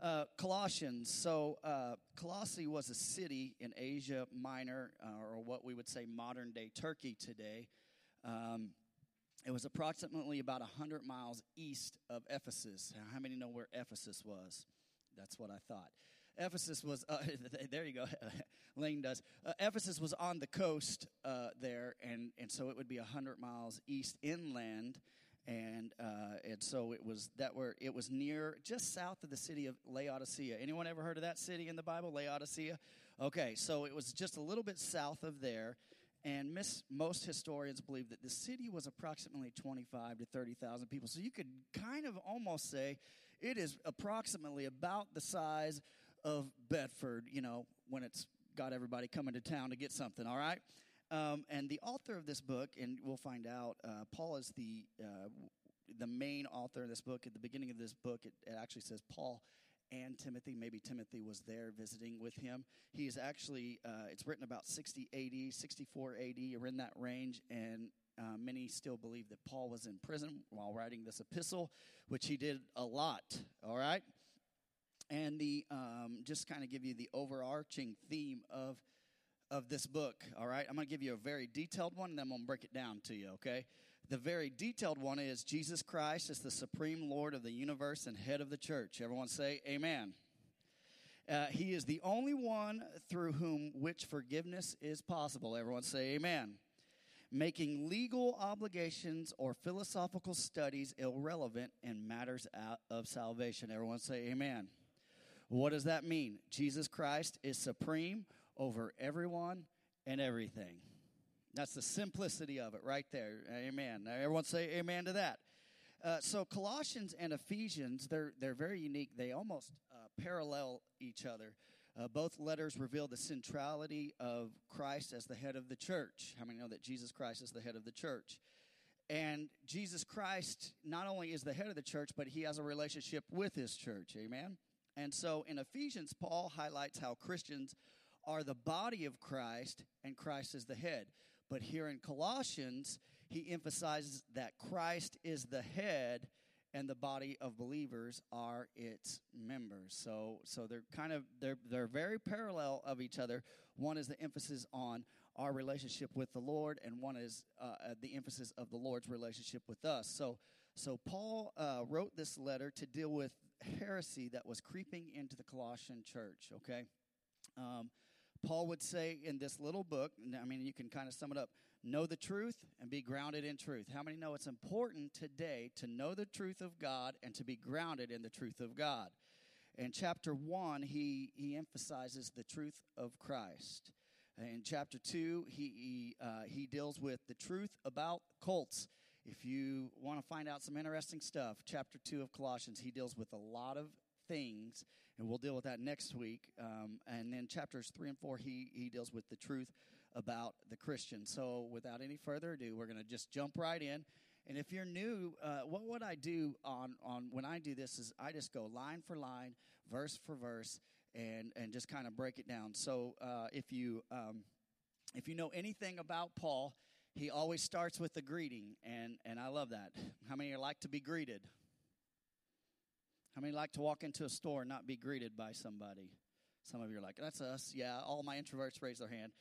Uh, Colossians. So, uh, Colossae was a city in Asia Minor, uh, or what we would say modern day Turkey today. Um, it was approximately about 100 miles east of Ephesus. How many know where Ephesus was? That's what I thought. Ephesus was, uh, there you go, Lane does. Uh, Ephesus was on the coast uh, there, and, and so it would be 100 miles east inland. And uh, and so it was that where it was near just south of the city of Laodicea. Anyone ever heard of that city in the Bible, Laodicea? Okay, so it was just a little bit south of there, and miss, most historians believe that the city was approximately 25 to 30,000 people. So you could kind of almost say it is approximately about the size of Bedford, you know, when it's got everybody coming to town to get something, all right? Um, and the author of this book, and we'll find out, uh, Paul is the uh, the main author of this book. At the beginning of this book, it, it, actually says Paul and Timothy. Maybe Timothy was there visiting with him. He is actually, uh, it's written about 60 AD, 64 AD, or in that range, and uh, many still believe that Paul was in prison while writing this epistle, which he did a lot, all right? And the um, just kind of give you the overarching theme of of this book, all right? I'm going to give you a very detailed one and then I'm going to break it down to you, okay? The very detailed one is Jesus Christ is the supreme Lord of the universe and head of the church. Everyone say amen. Uh, he is the only one through whom which forgiveness is possible. Everyone say amen. Making legal obligations or philosophical studies irrelevant in matters of salvation. Everyone say amen. What does that mean? Jesus Christ is supreme over everyone and everything. That's the simplicity of it right there. Amen. Now, everyone say amen to that. Uh, so Colossians and Ephesians, they're, they're very unique. They almost uh, parallel each other. Uh, both letters reveal the centrality of Christ as the head of the church. How many know that Jesus Christ is the head of the church? And Jesus Christ not only is the head of the church, but he has a relationship with his church. Amen? And so in Ephesians, Paul highlights how Christians are the body of Christ and Christ is the head. But here in Colossians, he emphasizes that Christ is the head and the body of believers are its members. So so they're kind of they're they're very parallel of each other. One is the emphasis on our relationship with the Lord and one is uh, the emphasis of the Lord's relationship with us. So so Paul uh, wrote this letter to deal with heresy that was creeping into the Colossian church, okay? Um, Paul would say in this little book, I mean, you can kind of sum it up know the truth and be grounded in truth. How many know it's important today to know the truth of God and to be grounded in the truth of God? In chapter 1, he, he emphasizes the truth of Christ. In chapter 2, he, he, uh, he deals with the truth about cults. If you want to find out some interesting stuff, chapter 2 of Colossians, he deals with a lot of things and we'll deal with that next week. Um, and then chapters three and four, he he deals with the truth about the Christian. So without any further ado, we're going to just jump right in. And if you're new, uh, what would I do on on when I do this is I just go line for line, verse for verse, and and just kind of break it down. So uh, if you um, if you know anything about Paul, he always starts with the greeting, and and I love that. How many like to be greeted? How many like to walk into a store and not be greeted by somebody? Some of you are like, that's us. Yeah, all my introverts raise their hand.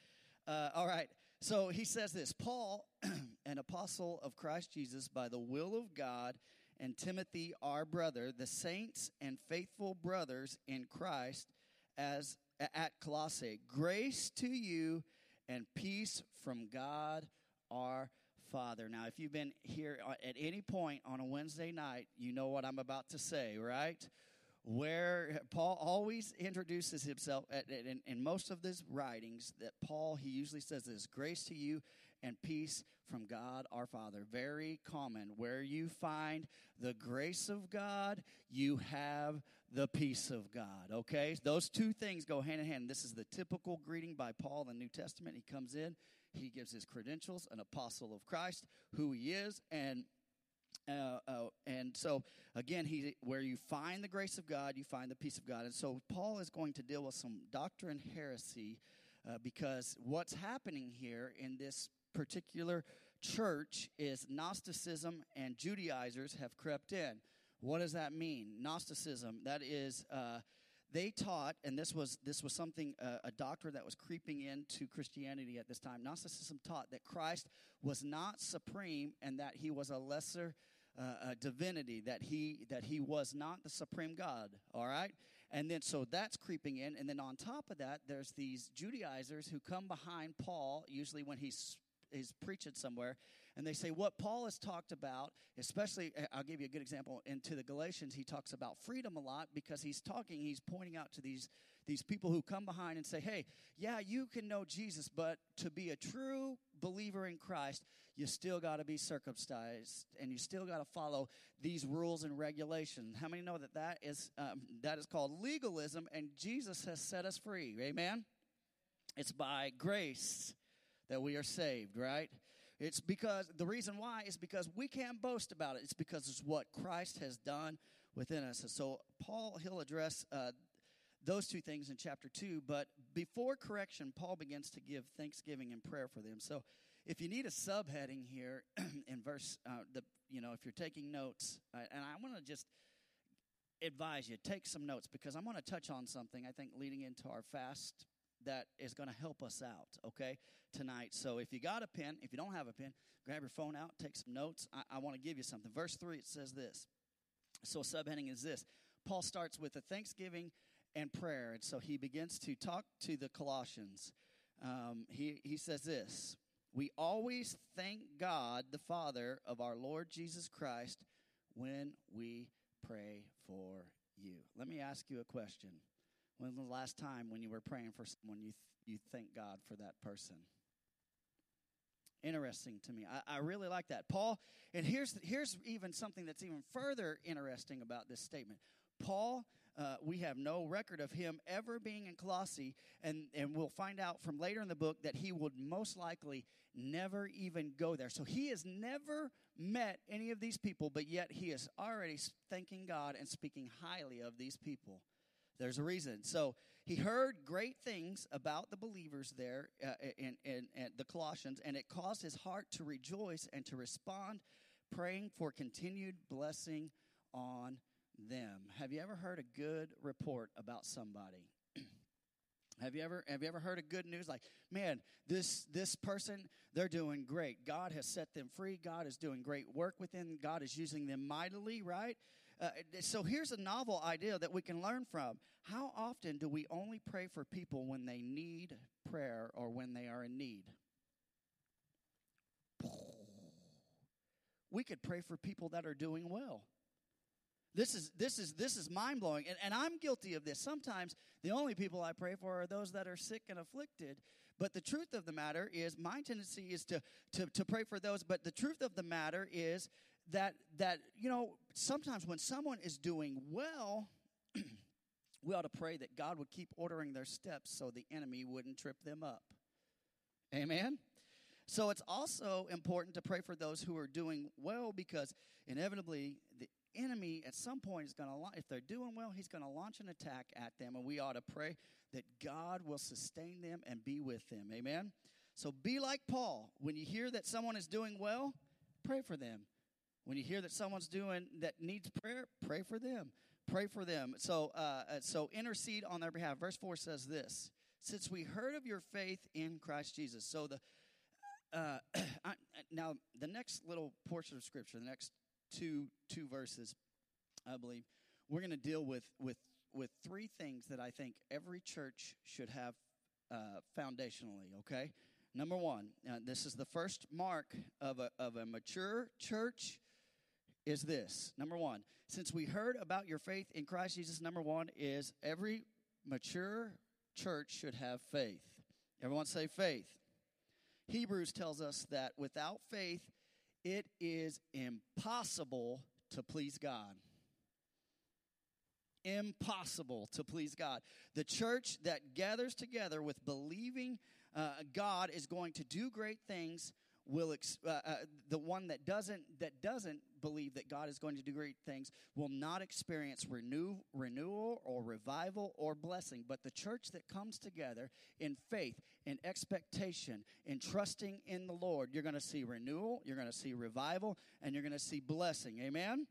Uh, all right. So he says this Paul, an apostle of Christ Jesus by the will of God, and Timothy, our brother, the saints and faithful brothers in Christ as at Colossae. Grace to you and peace from God our Father. Now, if you've been here uh, at any point on a Wednesday night, you know what I'm about to say, right? Where Paul always introduces himself in, in most of his writings, that Paul, he usually says this grace to you and peace from God our Father. Very common. Where you find the grace of God, you have the peace of God. Okay? Those two things go hand in hand. This is the typical greeting by Paul in the New Testament. He comes in he gives his credentials, an apostle of Christ, who he is, and uh, uh, and so again, he where you find the grace of God, you find the peace of God. And so Paul is going to deal with some doctrine heresy uh, because what's happening here in this particular church is Gnosticism and Judaizers have crept in. What does that mean? Gnosticism, that is, uh, they taught, and this was, this was something, uh, a doctrine that was creeping into Christianity at this time. Gnosticism taught that Christ was not supreme and that he was a lesser uh, divinity, that he, that he was not the supreme God, all right? And then, so that's creeping in. And then on top of that, there's these Judaizers who come behind Paul, usually when he's, he's preaching somewhere, and they say what Paul has talked about, especially, eh, I'll give you a good example. Into the Galatians, he talks about freedom a lot because he's talking, he's pointing out to these, these people who come behind and say, hey, yeah, you can know Jesus, but to be a true believer in Christ, you still got to be circumcised and you still got to follow these rules and regulations. How many know that that is, um, that is called legalism and Jesus has set us free? Amen? It's by grace that we are saved, right? It's because the reason why is because we can't boast about it. It's because it's what Christ has done within us. And so Paul he'll address uh, those two things in chapter two. But before correction, Paul begins to give thanksgiving and prayer for them. So if you need a subheading here in verse, uh, the you know, if you're taking notes, uh, and I want to just advise you take some notes because I'm going to touch on something I think leading into our fast that is going to help us out, okay, tonight. So if you got a pen, if you don't have a pen, grab your phone out, take some notes. I, I want to give you something. Verse 3, it says this. So subheading is this Paul starts with a thanksgiving and prayer. And so he begins to talk to the Colossians. Um, he, he says this We always thank God, the Father of our Lord Jesus Christ, when we pray for you. Let me ask you a question. When was the last time when you were praying for someone you, th- you thank God for that person? Interesting to me. I, I really like that. Paul, and here's, here's even something that's even further interesting about this statement. Paul, uh, we have no record of him ever being in Colossae, and, and we'll find out from later in the book that he would most likely never even go there. So he has never met any of these people, but yet he is already thanking God and speaking highly of these people. There's a reason. So he heard great things about the believers there uh, in, in, in the Colossians, and it caused his heart to rejoice and to respond, praying for continued blessing on them. Have you ever heard a good report about somebody? Have you ever have you ever heard of good news like, man, this this person, they're doing great. God has set them free. God is doing great work within. God is using them mightily, right? Uh, so here's a novel idea that we can learn from. How often do we only pray for people when they need prayer or when they are in need? We could pray for people that are doing well. This is this is this is mind blowing, and, and I'm guilty of this. Sometimes the only people I pray for are those that are sick and afflicted. But the truth of the matter is, my tendency is to to to pray for those. But the truth of the matter is that that you know sometimes when someone is doing well we ought to pray that god would keep ordering their steps so the enemy wouldn't trip them up. Amen? So it's also important to pray for those who are doing well because inevitably the enemy at some point is going to if they're doing well he's going to launch an attack at them and we ought to pray that god will sustain them and be with them. Amen? So be like paul. When you hear that someone is doing well pray for them when you hear that someone's doing that needs prayer, pray for them. Pray for them. So, uh, uh, so intercede on their behalf. Verse four says this: Since we heard of your faith in Christ Jesus. So the uh, I, now the next little portion of scripture, the next two two verses, I believe, we're going to deal with with with three things that I think every church should have uh, foundationally. Okay, number one, uh, this is the first mark of a of a mature church is this number one, since we heard about your faith in Christ Jesus, number one is every mature church should have faith. Everyone say faith. Hebrews tells us that without faith, it is impossible to please God. Impossible to please God. The church that gathers together with believing uh, God is going to do great things will ex- uh, uh, the one that doesn't that doesn't believe that God is going to do great things will not experience renew, renewal or revival or blessing. But the church that comes together in faith, in expectation, in trusting in the Lord, you're going to see renewal, you're going to see revival, and you're going to see blessing. Amen.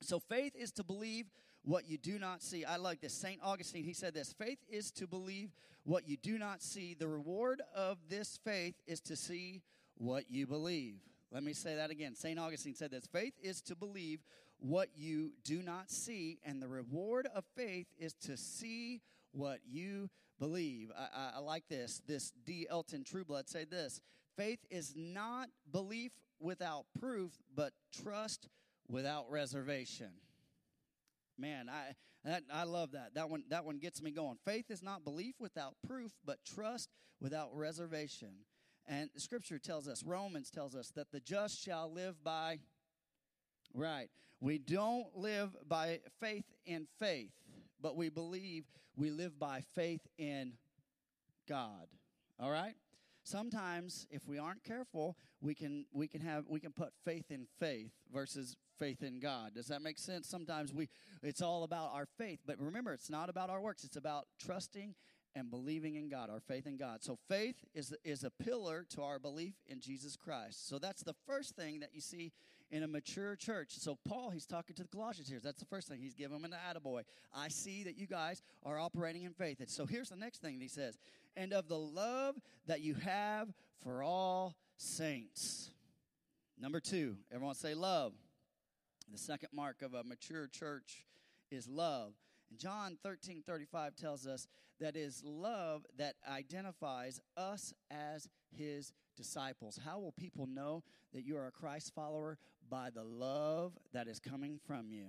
So faith is to believe what you do not see. I like this. St. Augustine, he said this faith is to believe what you do not see. The reward of this faith is to see what you believe. Let me say that again. St. Augustine said this faith is to believe what you do not see, and the reward of faith is to see what you believe. I, I, I like this. This D. Elton Trueblood said this faith is not belief without proof, but trust without reservation. Man, I that, I love that. That one that one gets me going. Faith is not belief without proof, but trust without reservation. And scripture tells us, Romans tells us that the just shall live by right. We don't live by faith in faith, but we believe we live by faith in God. All right? Sometimes if we aren't careful, we can we can have we can put faith in faith versus faith in God. Does that make sense? Sometimes we it's all about our faith, but remember it's not about our works. It's about trusting and believing in God, our faith in God. So faith is is a pillar to our belief in Jesus Christ. So that's the first thing that you see in a mature church. So Paul, he's talking to the Colossians here. That's the first thing. He's giving them an attaboy. I see that you guys are operating in faith. And so here's the next thing he says. And of the love that you have for all saints. Number two, everyone say love. The second mark of a mature church is love. And John 13 35 tells us that is love that identifies us as his disciples. How will people know that you are a Christ follower? By the love that is coming from you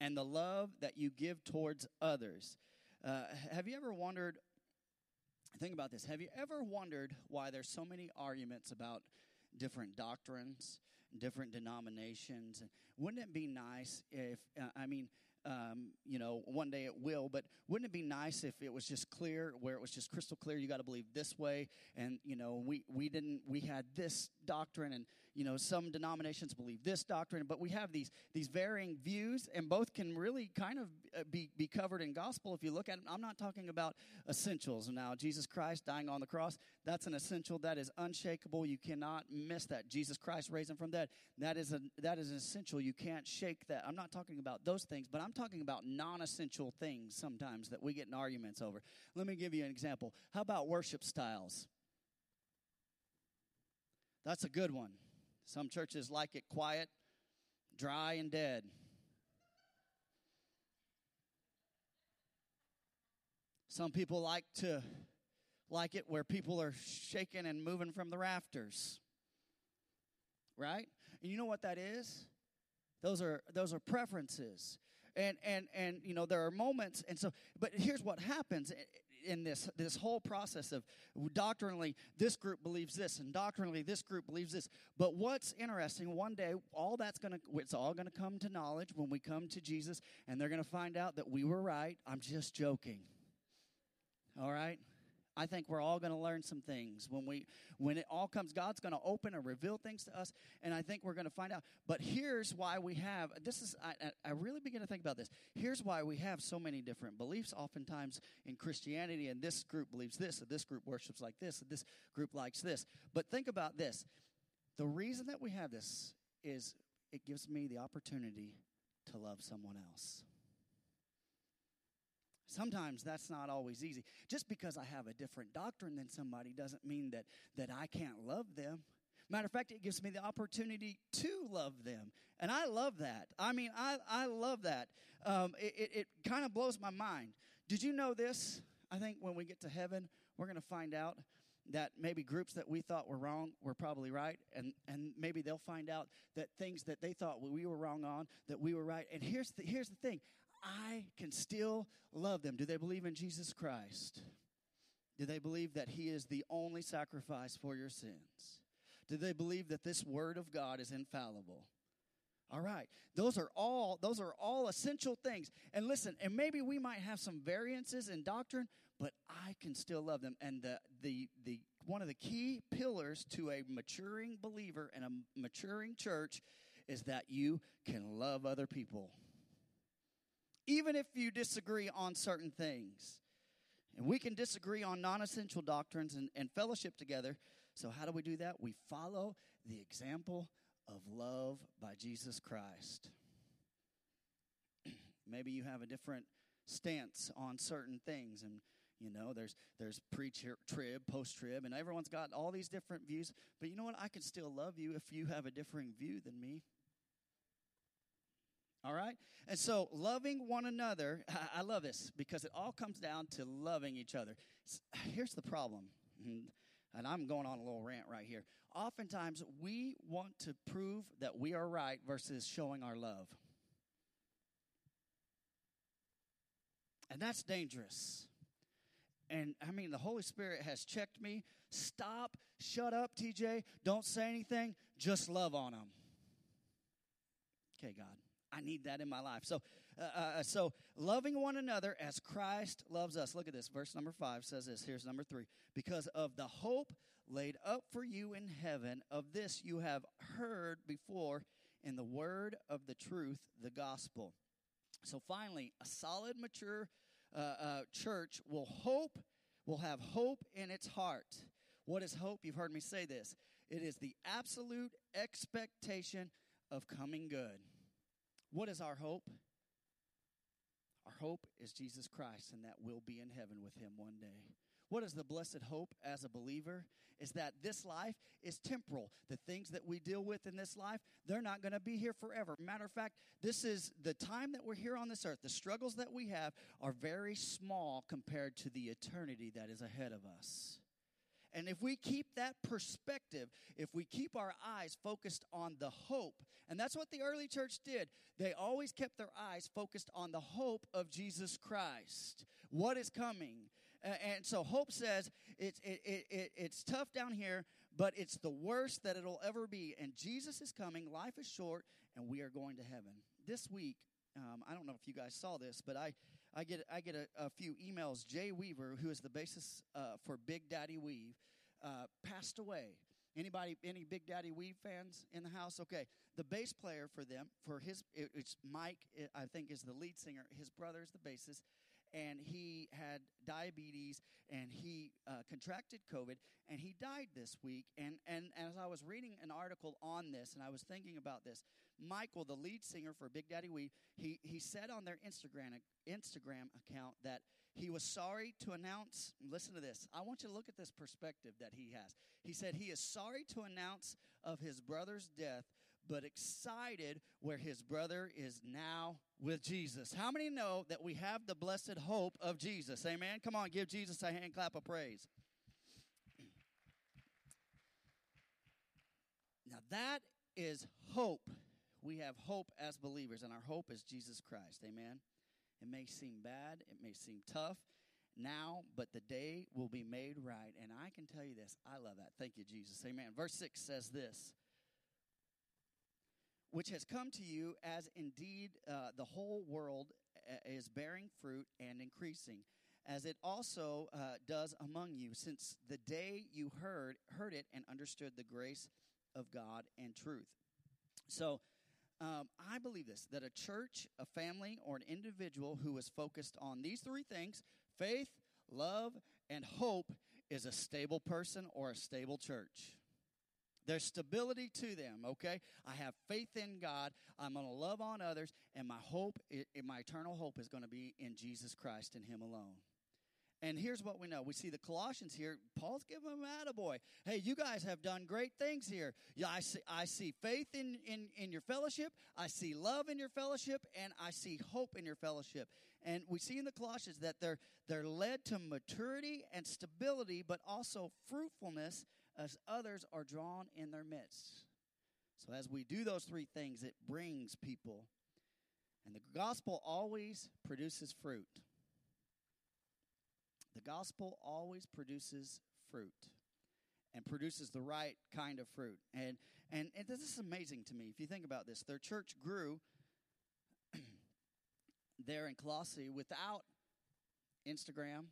and the love that you give towards others. Uh, have you ever wondered? Think about this. Have you ever wondered why there's so many arguments about different doctrines, different denominations? Wouldn't it be nice if, uh, I mean, um, you know, one day it will, but wouldn't it be nice if it was just clear, where it was just crystal clear, you got to believe this way, and, you know, we, we didn't, we had this doctrine, and, you know, some denominations believe this doctrine, but we have these, these varying views, and both can really kind of uh, be, be covered in gospel if you look at it. I'm not talking about essentials now. Jesus Christ dying on the cross, that's an essential, that is unshakable. You cannot miss that. Jesus Christ raising from dead, that is, a, that is an essential. You can't shake that. I'm not talking about those things, but I'm talking about non essential things sometimes that we get in arguments over. Let me give you an example. How about worship styles? That's a good one. Some churches like it quiet, dry, and dead. Some people like to like it where people are shaking and moving from the rafters. Right? And you know what that is? Those are those are preferences and and and you know there are moments and so but here's what happens in this this whole process of doctrinally this group believes this and doctrinally this group believes this. But what's interesting one day all that's going to it's all going to come to knowledge when we come to jesus and they're going to find out that we were right. I'm just joking. All right I think we're all going to learn some things when we when it all comes God's going to open and reveal things to us and I think we're going to find out. But here's why we have this is I, I really begin to think about this. Here's why we have so many different beliefs oftentimes in Christianity and this group believes this and this group worships like this and this group likes this. But think about this. The reason that we have this is it gives me the opportunity to love someone else. Sometimes that's not always easy. Just because I have a different doctrine than somebody doesn't mean that, that I can't love them. Matter of fact, it gives me the opportunity to love them. And I love that. I mean, I, I love that. Um, it it, it kind of blows my mind. Did you know this? I think when we get to heaven, we're going to find out that maybe groups that we thought were wrong were probably right and and maybe they'll find out that things that they thought we were wrong on that we were right and here's the here's the thing I can still love them. Do they believe in Jesus Christ? Do they believe that He is the only sacrifice for your sins? Do they believe that this Word of God is infallible? All right. Those are all those are all essential things. And listen, and maybe we might have some variances in doctrine, but I can still love them. And the the the one of the key pillars to a maturing believer and a maturing church is that you can love other people even if you disagree on certain things. And we can disagree on non essential doctrines and, and fellowship together. So, how do we do that? We follow the example of love by Jesus Christ. Maybe you have a different stance on certain things and you know there's there's pre-trib post-trib and everyone's got all these different views but you know what i can still love you if you have a differing view than me all right and so loving one another i love this because it all comes down to loving each other here's the problem and i'm going on a little rant right here oftentimes we want to prove that we are right versus showing our love And that's dangerous. And I mean, the Holy Spirit has checked me. Stop, shut up, TJ. Don't say anything. Just love on them. Okay, God, I need that in my life. So, uh, uh, so loving one another as Christ loves us. Look at this. Verse number five says this. Here's number three. Because of the hope laid up for you in heaven, of this you have heard before in the word of the truth, the gospel so finally, a solid, mature uh, uh, church will hope, will have hope in its heart. What is hope? You've heard me say this. It is the absolute expectation of coming good. What is our hope? Our hope is Jesus Christ, and that we'll be in heaven with him one day. What is the blessed hope as a believer? Is that this life is temporal. The things that we deal with in this life, they're not going to be here forever. Matter of fact, this is the time that we're here on this earth. The struggles that we have are very small compared to the eternity that is ahead of us. And if we keep that perspective, if we keep our eyes focused on the hope, and that's what the early church did, they always kept their eyes focused on the hope of Jesus Christ. What is coming? and so hope says it's, it, it, it, it's tough down here, but it's the worst that it'll ever be. And Jesus is coming, life is short, and we are going to heaven. This week, um, I don't know if you guys saw this, but I, I get, I get a, a few emails. Jay Weaver, who is the basis uh, for Big Daddy Weave, uh, passed away. Anybody, any Big Daddy Weave fans in the house? Okay, the bass player for them, for his, it, it's Mike, it, I think, is the lead singer. His brother is the bassist and he had diabetes and he uh, contracted COVID and he died this week. And, and as I was reading an article on this and I was thinking about this, Michael, the lead singer for Big Daddy Weave, he, he said on their Instagram, Instagram account that he was sorry to announce, listen to this. I want you to look at this perspective that he has. He said he is sorry to announce of his brother's death, but excited where his brother is now with Jesus. How many know that we have the blessed hope of Jesus? Amen. Come on, give Jesus a hand clap of praise. Now that is hope. We have hope as believers, and our hope is Jesus Christ. Amen. It may seem bad, it may seem tough now, but the day will be made right. And I can tell you this I love that. Thank you, Jesus. Amen. Verse 6 says this which has come to you as indeed uh, the whole world uh, is bearing fruit and increasing as it also uh, does among you since the day you heard heard it and understood the grace of god and truth so um, i believe this that a church a family or an individual who is focused on these three things faith love and hope is a stable person or a stable church there's stability to them, okay? I have faith in God. I'm going to love on others, and my hope, my eternal hope is going to be in Jesus Christ and Him alone. And here's what we know. We see the Colossians here. Paul's giving them attaboy. Hey, you guys have done great things here. Yeah, I see, I see faith in, in, in your fellowship. I see love in your fellowship. And I see hope in your fellowship. And we see in the Colossians that they're, they're led to maturity and stability, but also fruitfulness as others are drawn in their midst. So, as we do those three things, it brings people. And the gospel always produces fruit. The gospel always produces fruit and produces the right kind of fruit. And, and, and this is amazing to me. If you think about this, their church grew there in Colossae without Instagram,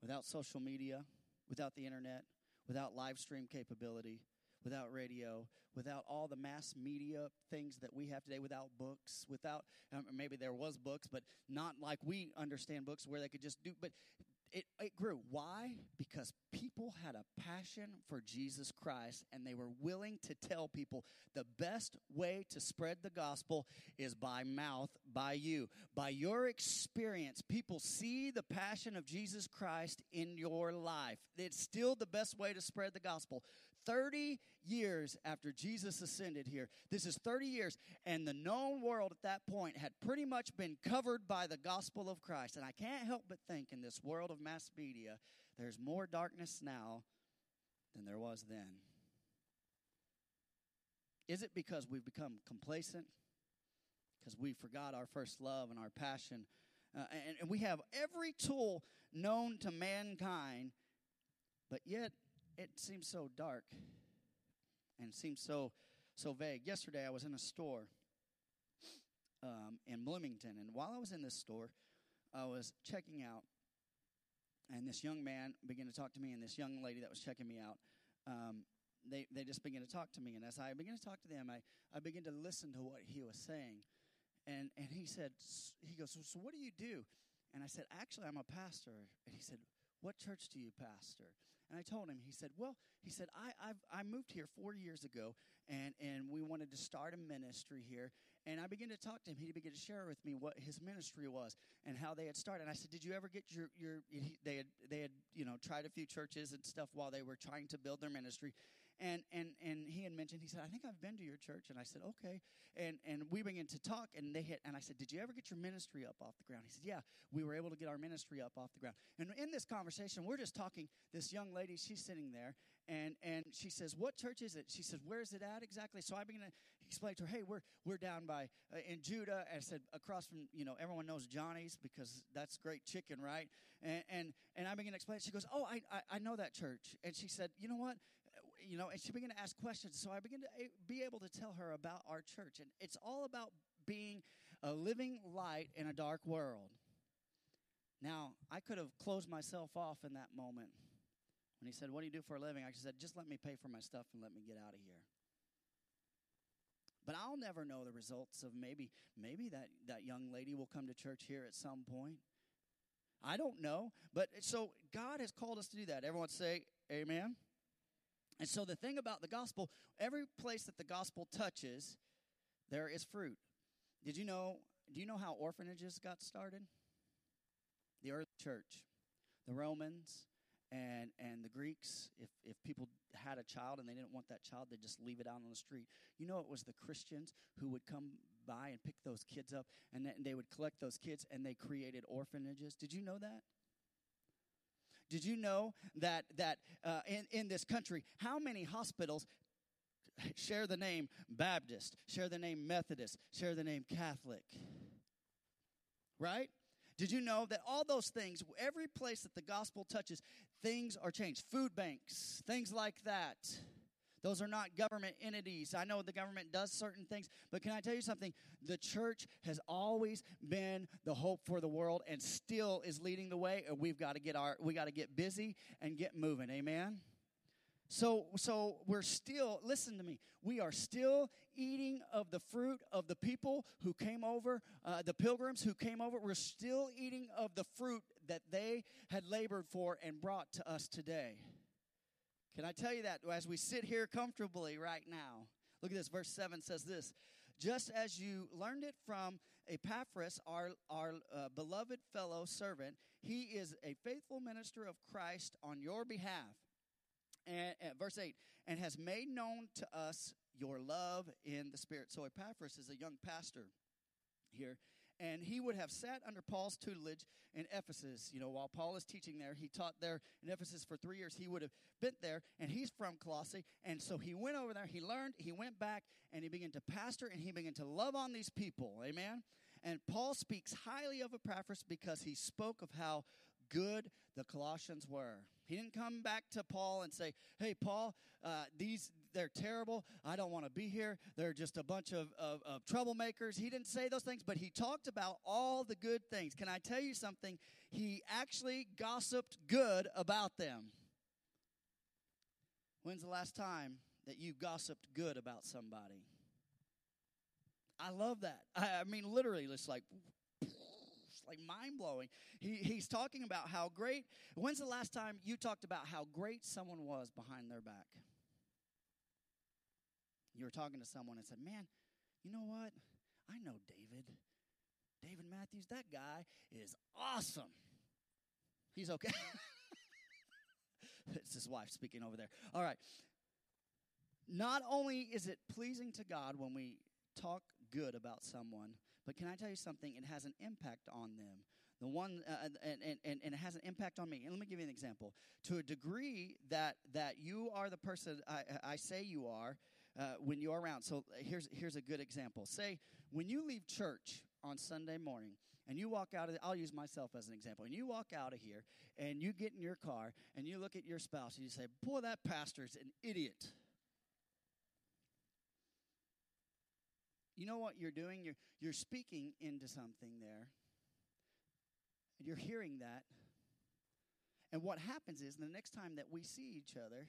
without social media, without the internet, without live stream capability, without radio, without all the mass media things that we have today, without books, without um, maybe there was books, but not like we understand books where they could just do. But it, it grew. Why? Because people had a passion for Jesus Christ and they were willing to tell people the best way to spread the gospel is by mouth, by you. By your experience, people see the passion of Jesus Christ in your life. It's still the best way to spread the gospel. 30 years after Jesus ascended here. This is 30 years, and the known world at that point had pretty much been covered by the gospel of Christ. And I can't help but think in this world of mass media, there's more darkness now than there was then. Is it because we've become complacent? Because we forgot our first love and our passion? Uh, and, and we have every tool known to mankind, but yet it seems so dark and seems so so vague. Yesterday, I was in a store um, in Bloomington, and while I was in this store, I was checking out, and this young man began to talk to me, and this young lady that was checking me out. Um, they, they just began to talk to me, and as I began to talk to them, I, I began to listen to what he was saying. And, and he said, he goes, so, so what do you do? And I said, actually, I'm a pastor. And he said, what church do you pastor? And I told him, he said, Well, he said, I, I've, I moved here four years ago and, and we wanted to start a ministry here. And I began to talk to him. He began to share with me what his ministry was and how they had started. And I said, Did you ever get your, your they had, they had, you know, tried a few churches and stuff while they were trying to build their ministry. And, and, and he had mentioned, he said, I think I've been to your church. And I said, okay. And, and we began to talk, and they hit, and I said, did you ever get your ministry up off the ground? He said, yeah, we were able to get our ministry up off the ground. And in this conversation, we're just talking, this young lady, she's sitting there, and, and she says, what church is it? She says, where's it at exactly? So I began to explain to her, hey, we're, we're down by, uh, in Judah. And I said, across from, you know, everyone knows Johnny's because that's great chicken, right? And, and, and I began to explain. She goes, oh, I, I, I know that church. And she said, you know what? You know, and she began to ask questions. So I began to be able to tell her about our church. And it's all about being a living light in a dark world. Now, I could have closed myself off in that moment. When he said, What do you do for a living? I just said, Just let me pay for my stuff and let me get out of here. But I'll never know the results of maybe maybe that, that young lady will come to church here at some point. I don't know. But so God has called us to do that. Everyone say, Amen. And so the thing about the gospel, every place that the gospel touches, there is fruit. Did you know? Do you know how orphanages got started? The early church, the Romans, and and the Greeks. If if people had a child and they didn't want that child, they'd just leave it out on the street. You know, it was the Christians who would come by and pick those kids up, and then they would collect those kids, and they created orphanages. Did you know that? Did you know that that uh, in in this country, how many hospitals share the name Baptist, share the name Methodist, share the name Catholic? Right? Did you know that all those things, every place that the gospel touches, things are changed? Food banks, things like that. Those are not government entities. I know the government does certain things, but can I tell you something? The church has always been the hope for the world and still is leading the way, and we've got to get our we got to get busy and get moving. Amen. So so we're still listen to me. We are still eating of the fruit of the people who came over, uh, the pilgrims who came over. We're still eating of the fruit that they had labored for and brought to us today. Can I tell you that as we sit here comfortably right now? Look at this. Verse 7 says this Just as you learned it from Epaphras, our, our uh, beloved fellow servant, he is a faithful minister of Christ on your behalf. And, verse 8, and has made known to us your love in the Spirit. So Epaphras is a young pastor here and he would have sat under Paul's tutelage in Ephesus. You know, while Paul is teaching there, he taught there in Ephesus for three years. He would have been there, and he's from Colossae. And so he went over there, he learned, he went back, and he began to pastor, and he began to love on these people. Amen? And Paul speaks highly of Epaphras because he spoke of how good the Colossians were. He didn't come back to Paul and say, "Hey, Paul, uh, these they're terrible. I don't want to be here. They're just a bunch of, of, of troublemakers." He didn't say those things, but he talked about all the good things. Can I tell you something? He actually gossiped good about them. When's the last time that you gossiped good about somebody? I love that. I, I mean, literally, it's like like mind blowing. He, he's talking about how great. When's the last time you talked about how great someone was behind their back? You were talking to someone and said, Man, you know what? I know David. David Matthews, that guy is awesome. He's okay. it's his wife speaking over there. All right. Not only is it pleasing to God when we talk good about someone, but can I tell you something? It has an impact on them. The one, uh, and, and, and, it has an impact on me. And let me give you an example. To a degree that, that you are the person I, I say you are uh, when you're around. So here's, here's a good example. Say, when you leave church on Sunday morning, and you walk out of, the, I'll use myself as an example, and you walk out of here, and you get in your car, and you look at your spouse, and you say, Boy, that pastor's an idiot. you know what you're doing? You're, you're speaking into something there. And you're hearing that. And what happens is the next time that we see each other,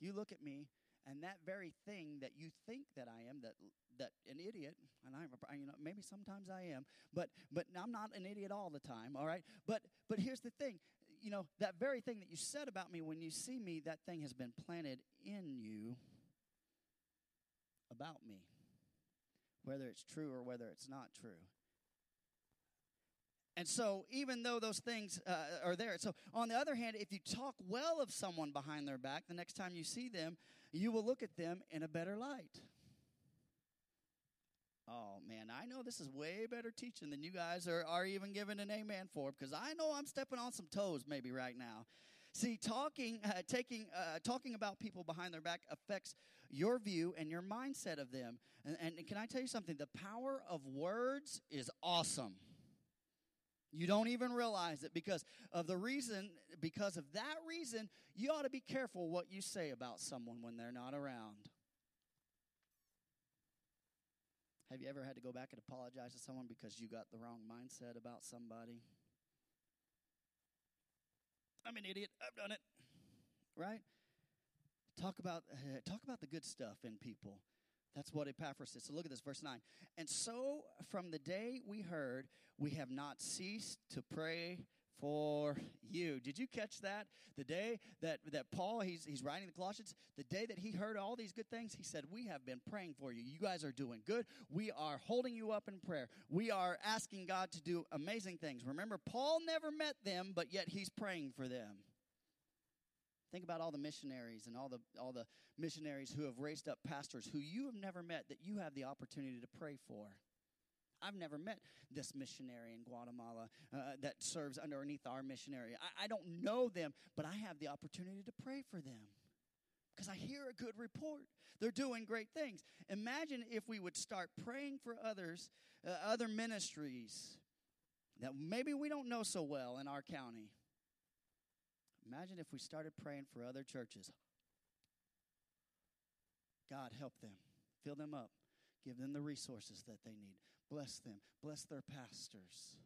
you look at me, and that very thing that you think that I am, that that an idiot, and I, you know, maybe sometimes I am, but but I'm not an idiot all the time. All right, but but here's the thing, you know, that very thing that you said about me when you see me, that thing has been planted in you about me whether it's true or whether it's not true. And so, even though those things uh, are there, so on the other hand, if you talk well of someone behind their back, the next time you see them, you will look at them in a better light. Oh man, I know this is way better teaching than you guys are, are even giving an amen for because I know I'm stepping on some toes maybe right now. See, talking, uh, taking, uh, talking about people behind their back affects your view and your mindset of them. And, and can I tell you something? The power of words is awesome. You don't even realize it because of the reason, because of that reason, you ought to be careful what you say about someone when they're not around. Have you ever had to go back and apologize to someone because you got the wrong mindset about somebody? I'm an idiot. I've done it. Right? Talk about uh, talk about the good stuff in people. That's what Epaphras is. So look at this, verse 9. And so from the day we heard, we have not ceased to pray for you. Did you catch that? The day that, that Paul, he's, he's writing the Colossians, the day that he heard all these good things, he said, We have been praying for you. You guys are doing good. We are holding you up in prayer. We are asking God to do amazing things. Remember, Paul never met them, but yet he's praying for them. Think about all the missionaries and all the all the missionaries who have raised up pastors who you have never met that you have the opportunity to pray for. I've never met this missionary in Guatemala uh, that serves underneath our missionary. I, I don't know them, but I have the opportunity to pray for them because I hear a good report. They're doing great things. Imagine if we would start praying for others, uh, other ministries that maybe we don't know so well in our county. Imagine if we started praying for other churches. God, help them, fill them up, give them the resources that they need, bless them, bless their pastors.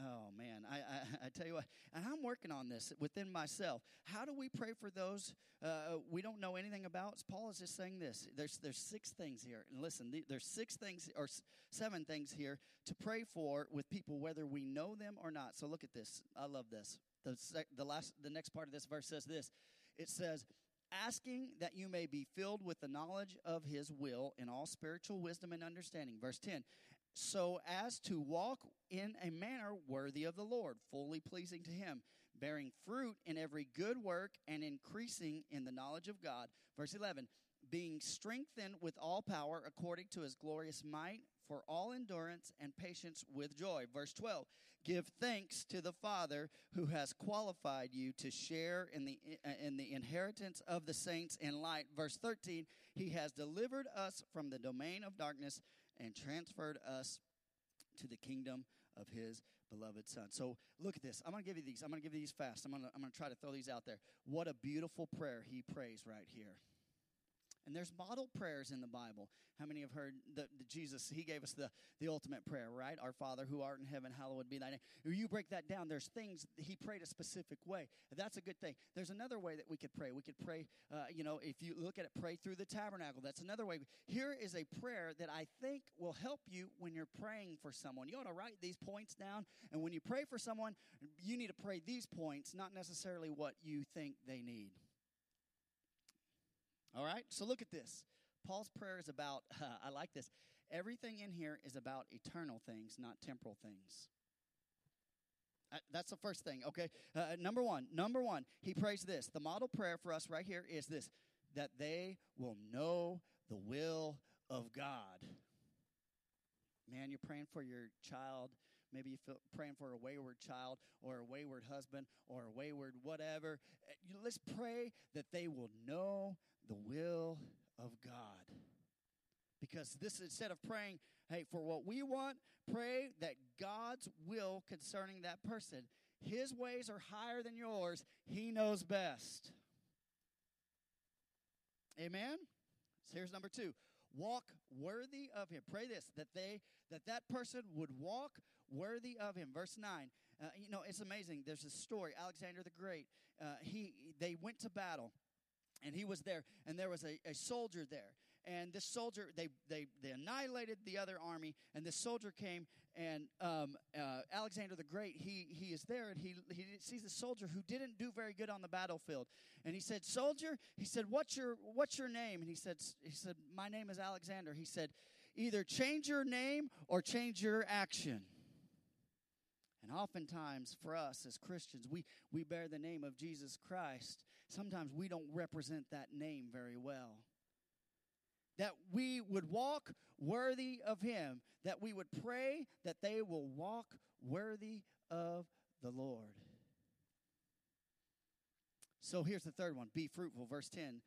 Oh man, I, I, I, tell you what, and I'm working on this within myself. How do we pray for those uh, we don't know anything about? Paul is just saying this. There's there's six things here, and listen, there's six things or seven things here to pray for with people, whether we know them or not. So look at this. I love this. The sec, the last the next part of this verse says this. It says, asking that you may be filled with the knowledge of his will in all spiritual wisdom and understanding. Verse 10 so as to walk in a manner worthy of the Lord, fully pleasing to him, bearing fruit in every good work and increasing in the knowledge of God. Verse 11 being strengthened with all power according to his glorious might for all endurance and patience with joy. Verse 12 Give thanks to the Father who has qualified you to share in the, uh, in the inheritance of the saints in light. Verse 13 He has delivered us from the domain of darkness and transferred us to the kingdom of his beloved son. So look at this. I'm going to give you these. I'm going to give you these fast. I'm going to, I'm going to try to throw these out there. What a beautiful prayer he prays right here. And there's model prayers in the Bible. How many have heard that Jesus, he gave us the, the ultimate prayer, right? Our Father who art in heaven, hallowed be thy name. You break that down, there's things, he prayed a specific way. That's a good thing. There's another way that we could pray. We could pray, uh, you know, if you look at it, pray through the tabernacle. That's another way. Here is a prayer that I think will help you when you're praying for someone. You ought to write these points down. And when you pray for someone, you need to pray these points, not necessarily what you think they need. All right, so look at this. Paul's prayer is about, uh, I like this. Everything in here is about eternal things, not temporal things. Uh, that's the first thing, okay? Uh, number one, number one, he prays this. The model prayer for us right here is this that they will know the will of God. Man, you're praying for your child. Maybe you're praying for a wayward child or a wayward husband or a wayward whatever. Uh, let's pray that they will know the will of God. Because this, instead of praying, hey, for what we want, pray that God's will concerning that person. His ways are higher than yours. He knows best. Amen? So here's number two. Walk worthy of him. Pray this that they that that person would walk worthy of him. Verse nine. Uh, you know it's amazing. There's a story. Alexander the Great. Uh, he they went to battle and he was there and there was a, a soldier there. And this soldier they, they they annihilated the other army and this soldier came and um, uh, alexander the great he he is there and he he sees the soldier who didn't do very good on the battlefield. And he said soldier he said what's your what's your name? And he said he said my name is alexander. He said either change your name or change your action. And oftentimes for us as Christians, we, we bear the name of Jesus Christ. Sometimes we don't represent that name very well. That we would walk worthy of Him, that we would pray that they will walk worthy of the Lord. So here's the third one be fruitful. Verse 10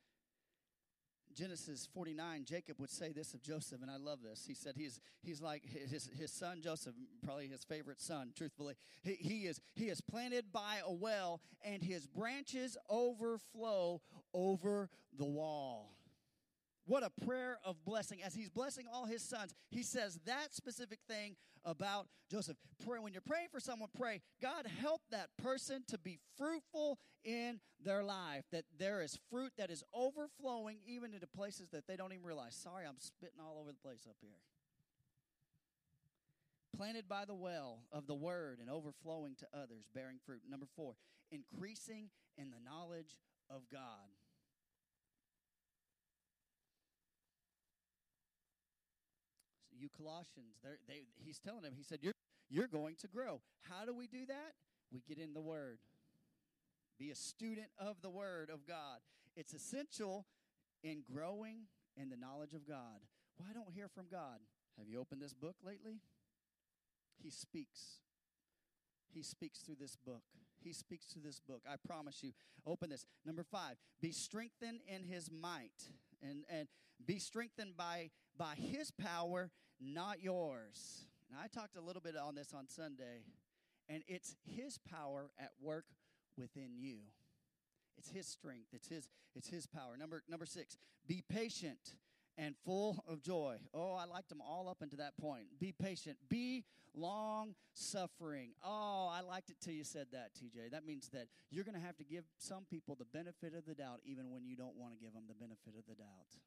Genesis 49, Jacob would say this of Joseph, and I love this. He said he's, he's like his, his son Joseph, probably his favorite son, truthfully. He, he, is, he is planted by a well, and his branches overflow over the wall. What a prayer of blessing. As he's blessing all his sons, he says that specific thing about Joseph. Pray when you're praying for someone, pray, God help that person to be fruitful in their life, that there is fruit that is overflowing even into places that they don't even realize. Sorry, I'm spitting all over the place up here. Planted by the well of the word and overflowing to others, bearing fruit. Number four, increasing in the knowledge of God. You Colossians. There they, he's telling them, he said, you're, you're going to grow. How do we do that? We get in the Word. Be a student of the Word of God. It's essential in growing in the knowledge of God. Well, I don't hear from God. Have you opened this book lately? He speaks. He speaks through this book. He speaks through this book. I promise you. Open this. Number five, be strengthened in his might. And, and be strengthened by, by his power not yours. Now, I talked a little bit on this on Sunday, and it's His power at work within you. It's His strength. It's His. It's His power. Number number six. Be patient and full of joy. Oh, I liked them all up into that point. Be patient. Be long suffering. Oh, I liked it till you said that, TJ. That means that you're going to have to give some people the benefit of the doubt, even when you don't want to give them the benefit of the doubt.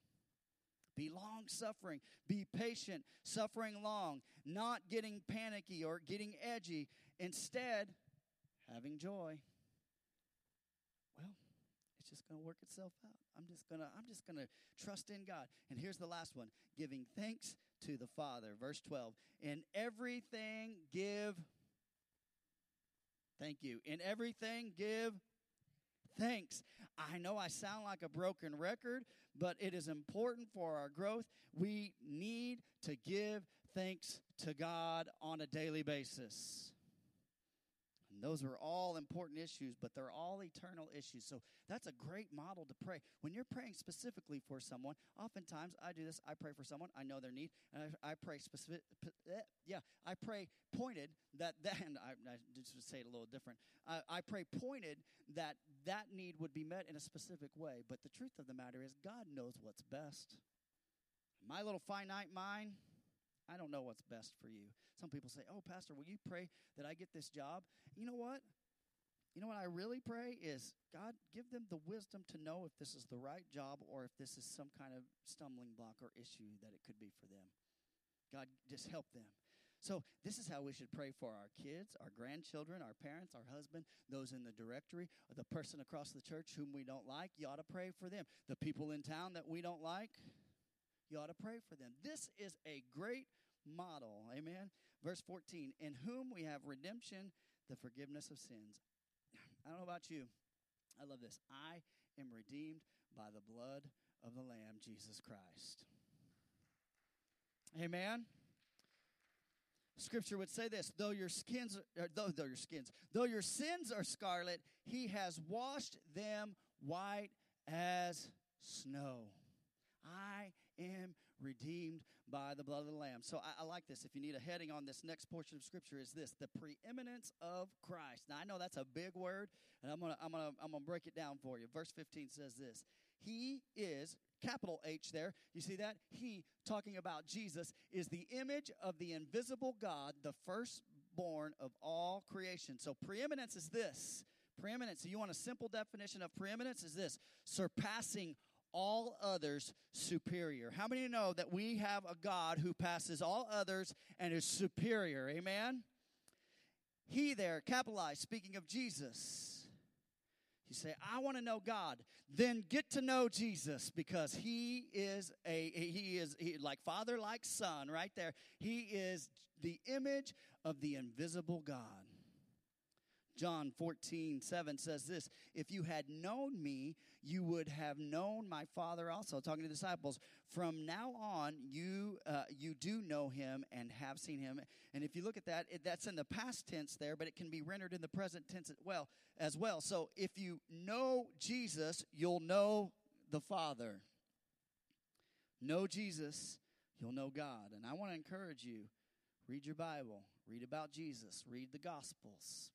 Be long suffering. Be patient, suffering long, not getting panicky or getting edgy. Instead, having joy. Well, it's just going to work itself out. I'm just going to I'm just going to trust in God. And here's the last one, giving thanks to the Father. Verse 12. In everything give Thank you. In everything give thanks. I know I sound like a broken record, but it is important for our growth. We need to give thanks to God on a daily basis. Those are all important issues, but they're all eternal issues. So that's a great model to pray. When you're praying specifically for someone, oftentimes I do this. I pray for someone, I know their need, and I, I pray specific. Eh, yeah, I pray pointed that. And I, I just say it a little different. I, I pray pointed that that need would be met in a specific way. But the truth of the matter is, God knows what's best. My little finite mind, I don't know what's best for you. Some people say, Oh, Pastor, will you pray that I get this job? You know what? You know what I really pray is God, give them the wisdom to know if this is the right job or if this is some kind of stumbling block or issue that it could be for them. God, just help them. So, this is how we should pray for our kids, our grandchildren, our parents, our husband, those in the directory, the person across the church whom we don't like. You ought to pray for them. The people in town that we don't like, you ought to pray for them. This is a great model. Amen. Verse 14, in whom we have redemption, the forgiveness of sins. I don't know about you. I love this. I am redeemed by the blood of the Lamb, Jesus Christ. Amen. Scripture would say this: though your skins, uh, though, though your skins, though your sins are scarlet, He has washed them white as snow. I am redeemed by the blood of the Lamb. So I, I, like this. If you need a heading on this next portion of Scripture, is this the preeminence of Christ. Now I know that's a big word, and I'm gonna I'm gonna I'm gonna break it down for you. Verse 15 says this: He is capital H there. You see that? He talking about Jesus is the image of the invisible God, the firstborn of all creation. So preeminence is this. Preeminence. So you want a simple definition of preeminence is this: surpassing all others superior. How many know that we have a God who passes all others and is superior? Amen? He there, capitalized, speaking of Jesus. You say, I want to know God. Then get to know Jesus because he is a he is he, like father like son right there. He is the image of the invisible God. John 14, 7 says this If you had known me, you would have known my Father also. Talking to the disciples, from now on, you, uh, you do know him and have seen him. And if you look at that, it, that's in the past tense there, but it can be rendered in the present tense as well. As well. So if you know Jesus, you'll know the Father. Know Jesus, you'll know God. And I want to encourage you read your Bible, read about Jesus, read the Gospels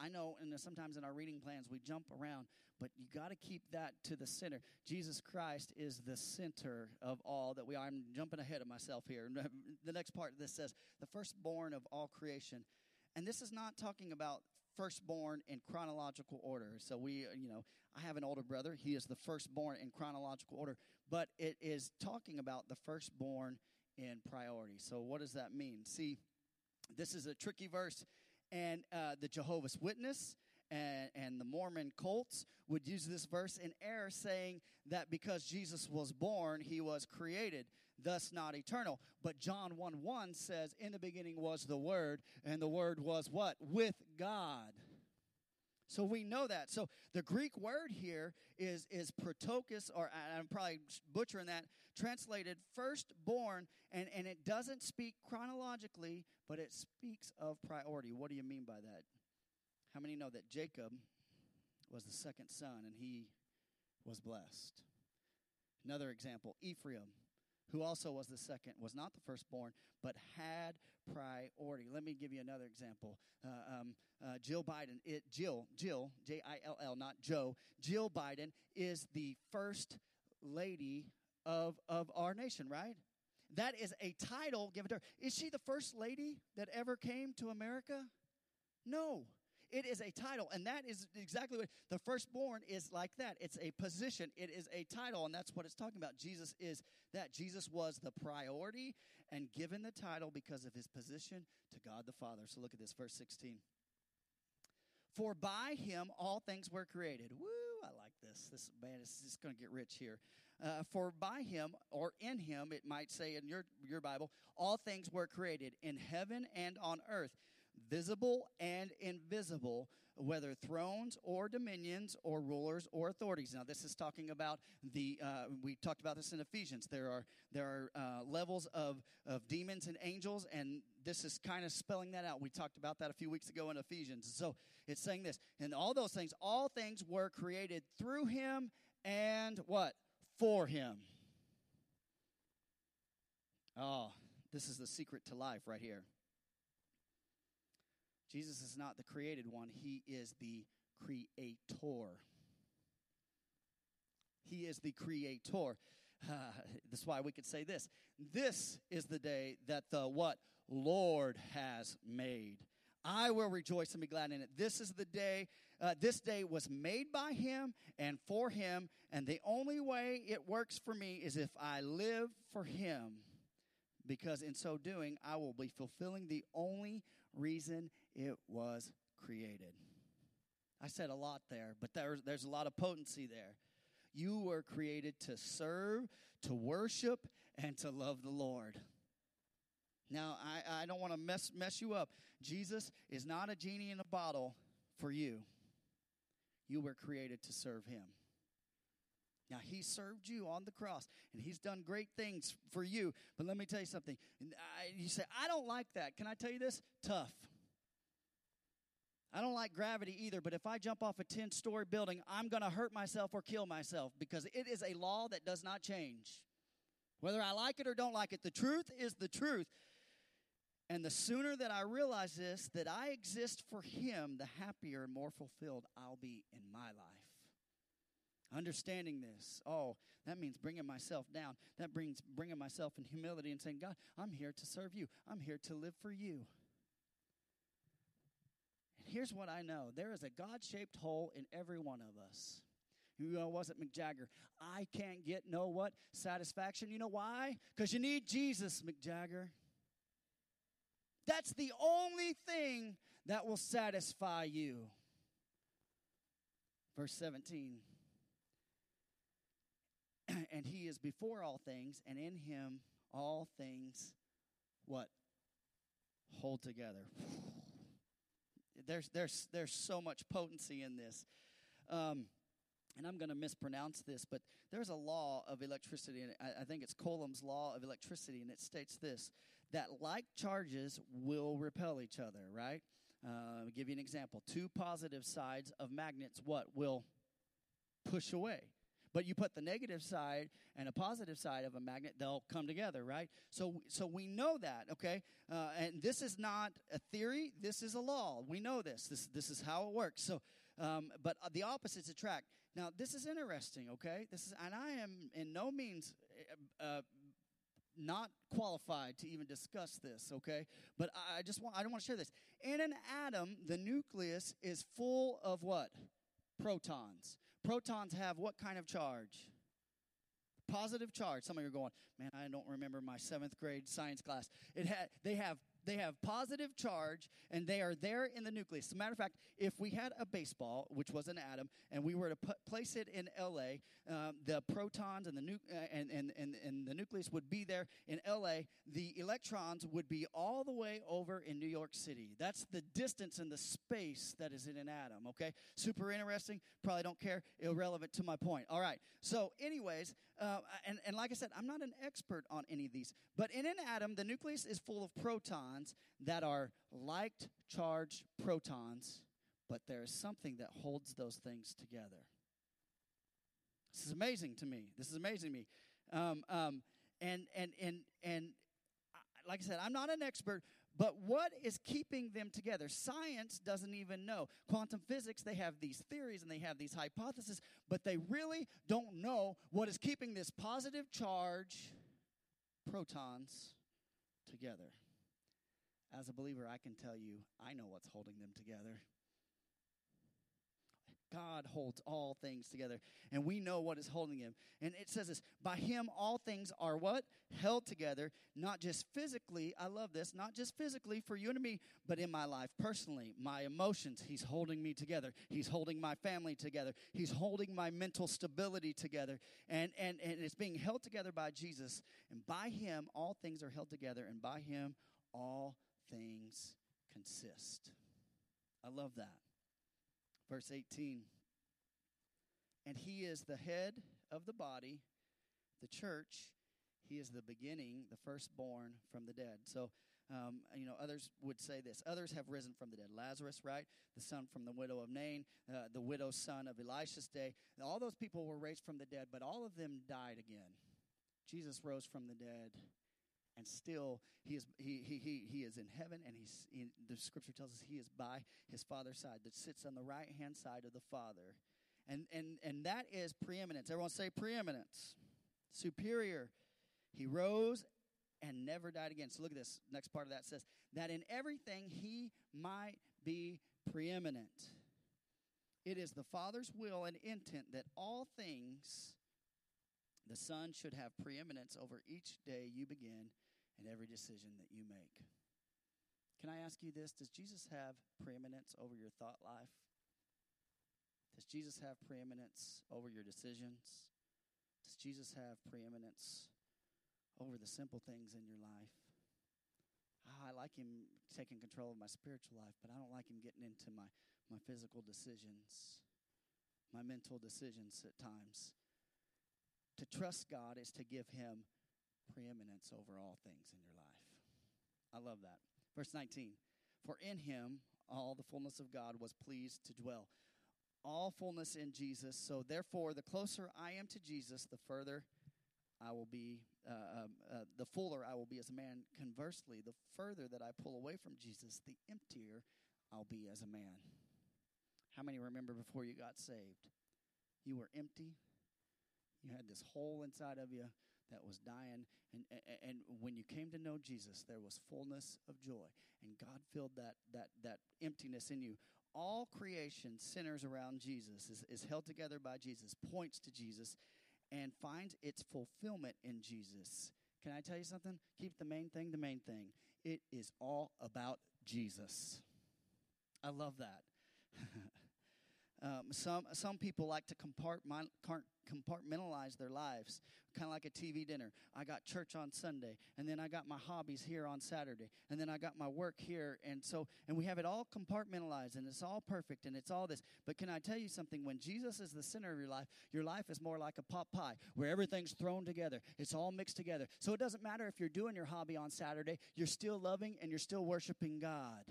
I know, and sometimes in our reading plans we jump around, but you got to keep that to the center. Jesus Christ is the center of all that we are. I'm jumping ahead of myself here. The next part of this says, the firstborn of all creation. And this is not talking about firstborn in chronological order. So we, uh, you know, I have an older brother. He is the firstborn in chronological order, but it is talking about the firstborn in priority. So what does that mean? See, this is a tricky verse and uh, the Jehovah's Witness and, and the Mormon cults would use this verse in error, saying that because Jesus was born, he was created, thus not eternal. But John 1 1 says, In the beginning was the Word, and the Word was what? With God. So we know that. So the Greek word here is is protokos, or I'm probably butchering that, translated firstborn, and, and it doesn't speak chronologically, but it speaks of priority. What do you mean by that? How many know that Jacob was the second son and he was blessed? Another example, Ephraim who also was the second, was not the firstborn, but had priority. Let me give you another example. Uh, um, uh, Jill Biden, it, Jill, Jill, J I L L, not Joe. Jill Biden is the first lady of of our nation, right? That is a title given to her. Is she the first lady that ever came to America? No. It is a title, and that is exactly what the firstborn is like that. It's a position, it is a title, and that's what it's talking about. Jesus is that. Jesus was the priority and given the title because of his position to God the Father. So look at this, verse 16. For by him all things were created. Woo, I like this. This man is just going to get rich here. Uh, for by him, or in him, it might say in your, your Bible, all things were created in heaven and on earth visible and invisible, whether thrones or dominions or rulers or authorities. Now, this is talking about the. Uh, we talked about this in Ephesians. There are there are uh, levels of of demons and angels, and this is kind of spelling that out. We talked about that a few weeks ago in Ephesians. So it's saying this, and all those things, all things were created through Him and what for Him. Oh, this is the secret to life right here. Jesus is not the created one, he is the creator. He is the creator. Uh, that's why we could say this. This is the day that the what? Lord has made. I will rejoice and be glad in it. This is the day, uh, this day was made by him and for him, and the only way it works for me is if I live for him, because in so doing, I will be fulfilling the only reason it was created. I said a lot there, but there's, there's a lot of potency there. You were created to serve, to worship, and to love the Lord. Now, I, I don't want to mess, mess you up. Jesus is not a genie in a bottle for you. You were created to serve him. Now, he served you on the cross, and he's done great things for you. But let me tell you something. I, you say, I don't like that. Can I tell you this? Tough. I don't like gravity either, but if I jump off a 10 story building, I'm going to hurt myself or kill myself because it is a law that does not change. Whether I like it or don't like it, the truth is the truth. And the sooner that I realize this, that I exist for Him, the happier and more fulfilled I'll be in my life. Understanding this, oh, that means bringing myself down. That brings bringing myself in humility and saying, God, I'm here to serve you. I'm here to live for you. Here's what I know there is a God shaped hole in every one of us. You know, wasn't Mick Jagger. I can't get no what? Satisfaction. You know why? Because you need Jesus, Mick Jagger. That's the only thing that will satisfy you. Verse 17. and he is before all things, and in him all things what? Hold together. There's, there's, there's so much potency in this. Um, and I'm going to mispronounce this, but there's a law of electricity, and I, I think it's Coulomb's law of electricity, and it states this that like charges will repel each other, right? Uh, give you an example. Two positive sides of magnets, what? Will push away. But you put the negative side and a positive side of a magnet, they'll come together, right? So, so we know that, okay? Uh, and this is not a theory. This is a law. We know this. This, this is how it works. So, um, but uh, the opposites attract. Now, this is interesting, okay? This is, and I am in no means uh, uh not qualified to even discuss this, okay? But I just want I don't want to share this. In an atom, the nucleus is full of what? Protons. Protons have what kind of charge? Positive charge. Some of you are going, man, I don't remember my seventh grade science class. It had they have they have positive charge and they are there in the nucleus. As a matter of fact, if we had a baseball, which was an atom, and we were to put, place it in LA, um, the protons and the, nu- uh, and, and, and, and the nucleus would be there in LA. The electrons would be all the way over in New York City. That's the distance and the space that is in an atom, okay? Super interesting. Probably don't care. Irrelevant to my point. All right. So, anyways, uh, and, and like I said, I'm not an expert on any of these, but in an atom, the nucleus is full of protons that are like charged protons, but there is something that holds those things together. This is amazing to me. This is amazing to me. Um, um, and, and, and, and like I said, I'm not an expert, but what is keeping them together? Science doesn't even know. Quantum physics, they have these theories and they have these hypotheses, but they really don't know what is keeping this positive charge protons together. As a believer, I can tell you, I know what's holding them together. God holds all things together, and we know what is holding him. And it says this by him, all things are what? Held together, not just physically. I love this, not just physically for you and me, but in my life personally. My emotions, he's holding me together. He's holding my family together. He's holding my mental stability together. And, and, and it's being held together by Jesus. And by him, all things are held together, and by him, all things consist. I love that. Verse 18. And he is the head of the body, the church. He is the beginning, the firstborn from the dead. So, um, you know, others would say this. Others have risen from the dead. Lazarus, right? The son from the widow of Nain, uh, the widow's son of Elisha's day. All those people were raised from the dead, but all of them died again. Jesus rose from the dead and still he is he he he, he is in heaven and he's he, the scripture tells us he is by his father's side that sits on the right hand side of the father. And and and that is preeminence. Everyone say preeminence. Superior. He rose and never died again. So look at this. Next part of that says that in everything he might be preeminent. It is the father's will and intent that all things the Son should have preeminence over each day you begin and every decision that you make. Can I ask you this? Does Jesus have preeminence over your thought life? Does Jesus have preeminence over your decisions? Does Jesus have preeminence over the simple things in your life? Oh, I like him taking control of my spiritual life, but I don't like him getting into my, my physical decisions, my mental decisions at times. To trust God is to give him preeminence over all things in your life. I love that. Verse 19 For in him all the fullness of God was pleased to dwell. All fullness in Jesus. So, therefore, the closer I am to Jesus, the further I will be, uh, um, uh, the fuller I will be as a man. Conversely, the further that I pull away from Jesus, the emptier I'll be as a man. How many remember before you got saved? You were empty. You had this hole inside of you that was dying. And, and, when you came to know Jesus, there was fullness of joy. And God filled that, that, that emptiness in you. All creation centers around Jesus, is, is held together by Jesus, points to Jesus, and finds its fulfillment in Jesus. Can I tell you something? Keep the main thing the main thing. It is all about Jesus. I love that. um, some some people like to compartment, compartmentalize their lives, kind of like a TV dinner. I got church on Sunday, and then I got my hobbies here on Saturday, and then I got my work here, and so and we have it all compartmentalized, and it's all perfect, and it's all this. But can I tell you something? When Jesus is the center of your life, your life is more like a pot pie, where everything's thrown together. It's all mixed together. So it doesn't matter if you're doing your hobby on Saturday, you're still loving and you're still worshiping God.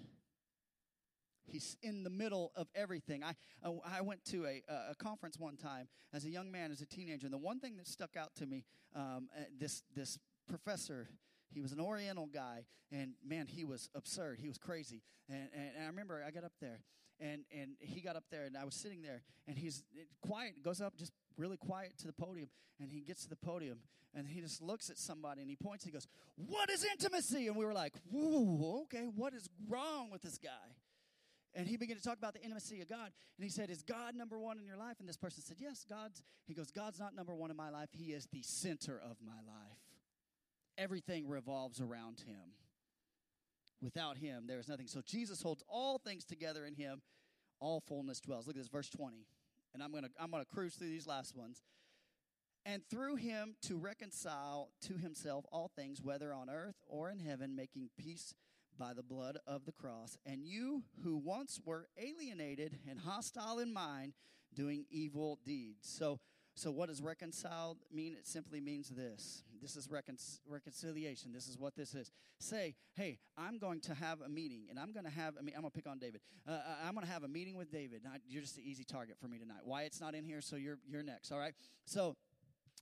He's in the middle of everything. I, I went to a, a conference one time as a young man, as a teenager, and the one thing that stuck out to me, um, uh, this, this professor, he was an Oriental guy, and man, he was absurd. He was crazy. And, and, and I remember I got up there, and, and he got up there, and I was sitting there, and he's quiet, goes up just really quiet to the podium, and he gets to the podium, and he just looks at somebody, and he points, and he goes, What is intimacy? And we were like, Whoa, okay, what is wrong with this guy? And he began to talk about the intimacy of God. And he said, Is God number one in your life? And this person said, Yes, God's. He goes, God's not number one in my life. He is the center of my life. Everything revolves around him. Without him, there is nothing. So Jesus holds all things together in him. All fullness dwells. Look at this, verse 20. And I'm going to I'm going to cruise through these last ones. And through him to reconcile to himself all things, whether on earth or in heaven, making peace by the blood of the cross, and you who once were alienated and hostile in mind, doing evil deeds. So, so what does reconciled mean? It simply means this. This is recon- reconciliation. This is what this is. Say, hey, I'm going to have a meeting, and I'm going to have. I mean, I'm going to pick on David. Uh, uh I'm going to have a meeting with David. you're just an easy target for me tonight. Why it's not in here? So you're you're next. All right. So